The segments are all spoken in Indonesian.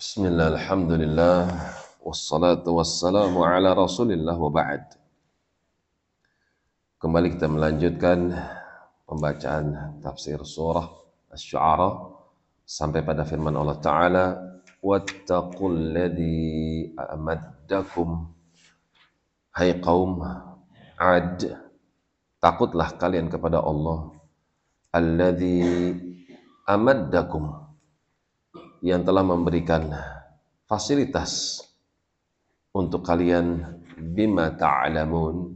Bismillah, alhamdulillah, wassalatu wassalamu ala rasulillah wa ba'd. Kembali kita melanjutkan pembacaan tafsir surah Asy-Syu'ara sampai pada firman Allah Ta'ala Wattaqul ladzi amaddakum Hai kaum Ad Takutlah kalian kepada Allah Alladzi amaddakum yang telah memberikan fasilitas untuk kalian bima ta'lamun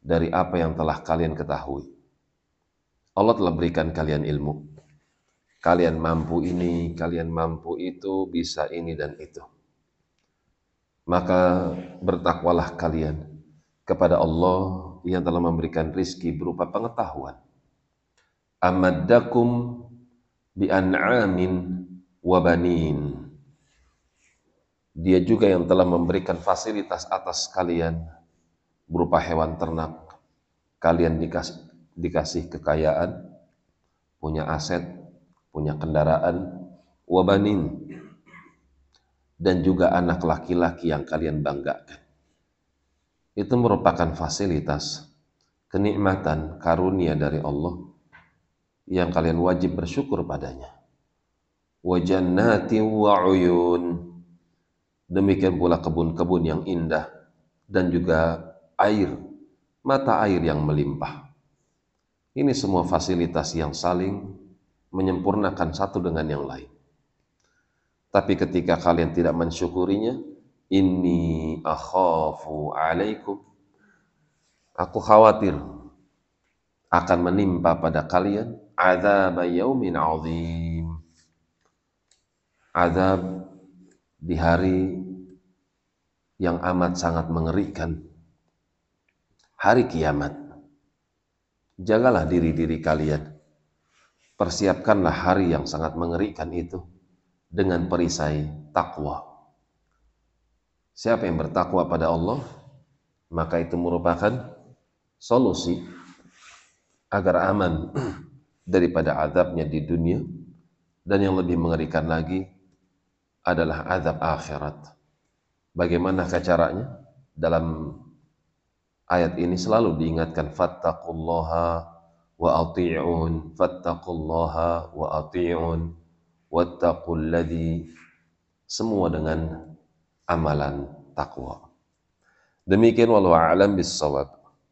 dari apa yang telah kalian ketahui. Allah telah berikan kalian ilmu. Kalian mampu ini, kalian mampu itu, bisa ini dan itu. Maka bertakwalah kalian kepada Allah yang telah memberikan rizki berupa pengetahuan. Amaddakum bi an'amin wabanin. Dia juga yang telah memberikan fasilitas atas kalian berupa hewan ternak. Kalian dikasih, dikasih kekayaan, punya aset, punya kendaraan, wabanin. Dan juga anak laki-laki yang kalian banggakan. Itu merupakan fasilitas, kenikmatan, karunia dari Allah yang kalian wajib bersyukur padanya wa jannatin wa uyun. Demikian pula kebun-kebun yang indah dan juga air, mata air yang melimpah. Ini semua fasilitas yang saling menyempurnakan satu dengan yang lain. Tapi ketika kalian tidak mensyukurinya, ini akhafu alaikum. Aku khawatir akan menimpa pada kalian azab yaumin azim azab di hari yang amat sangat mengerikan. Hari kiamat. Jagalah diri-diri kalian. Persiapkanlah hari yang sangat mengerikan itu dengan perisai takwa. Siapa yang bertakwa pada Allah, maka itu merupakan solusi agar aman daripada azabnya di dunia dan yang lebih mengerikan lagi adalah azab akhirat. Bagaimana caranya? Dalam ayat ini selalu diingatkan fattaqullaha wa ati'un fattaqullaha wa ati'un wattaqul ladzi semua dengan amalan takwa. Demikian wallahu a'lam bissawab.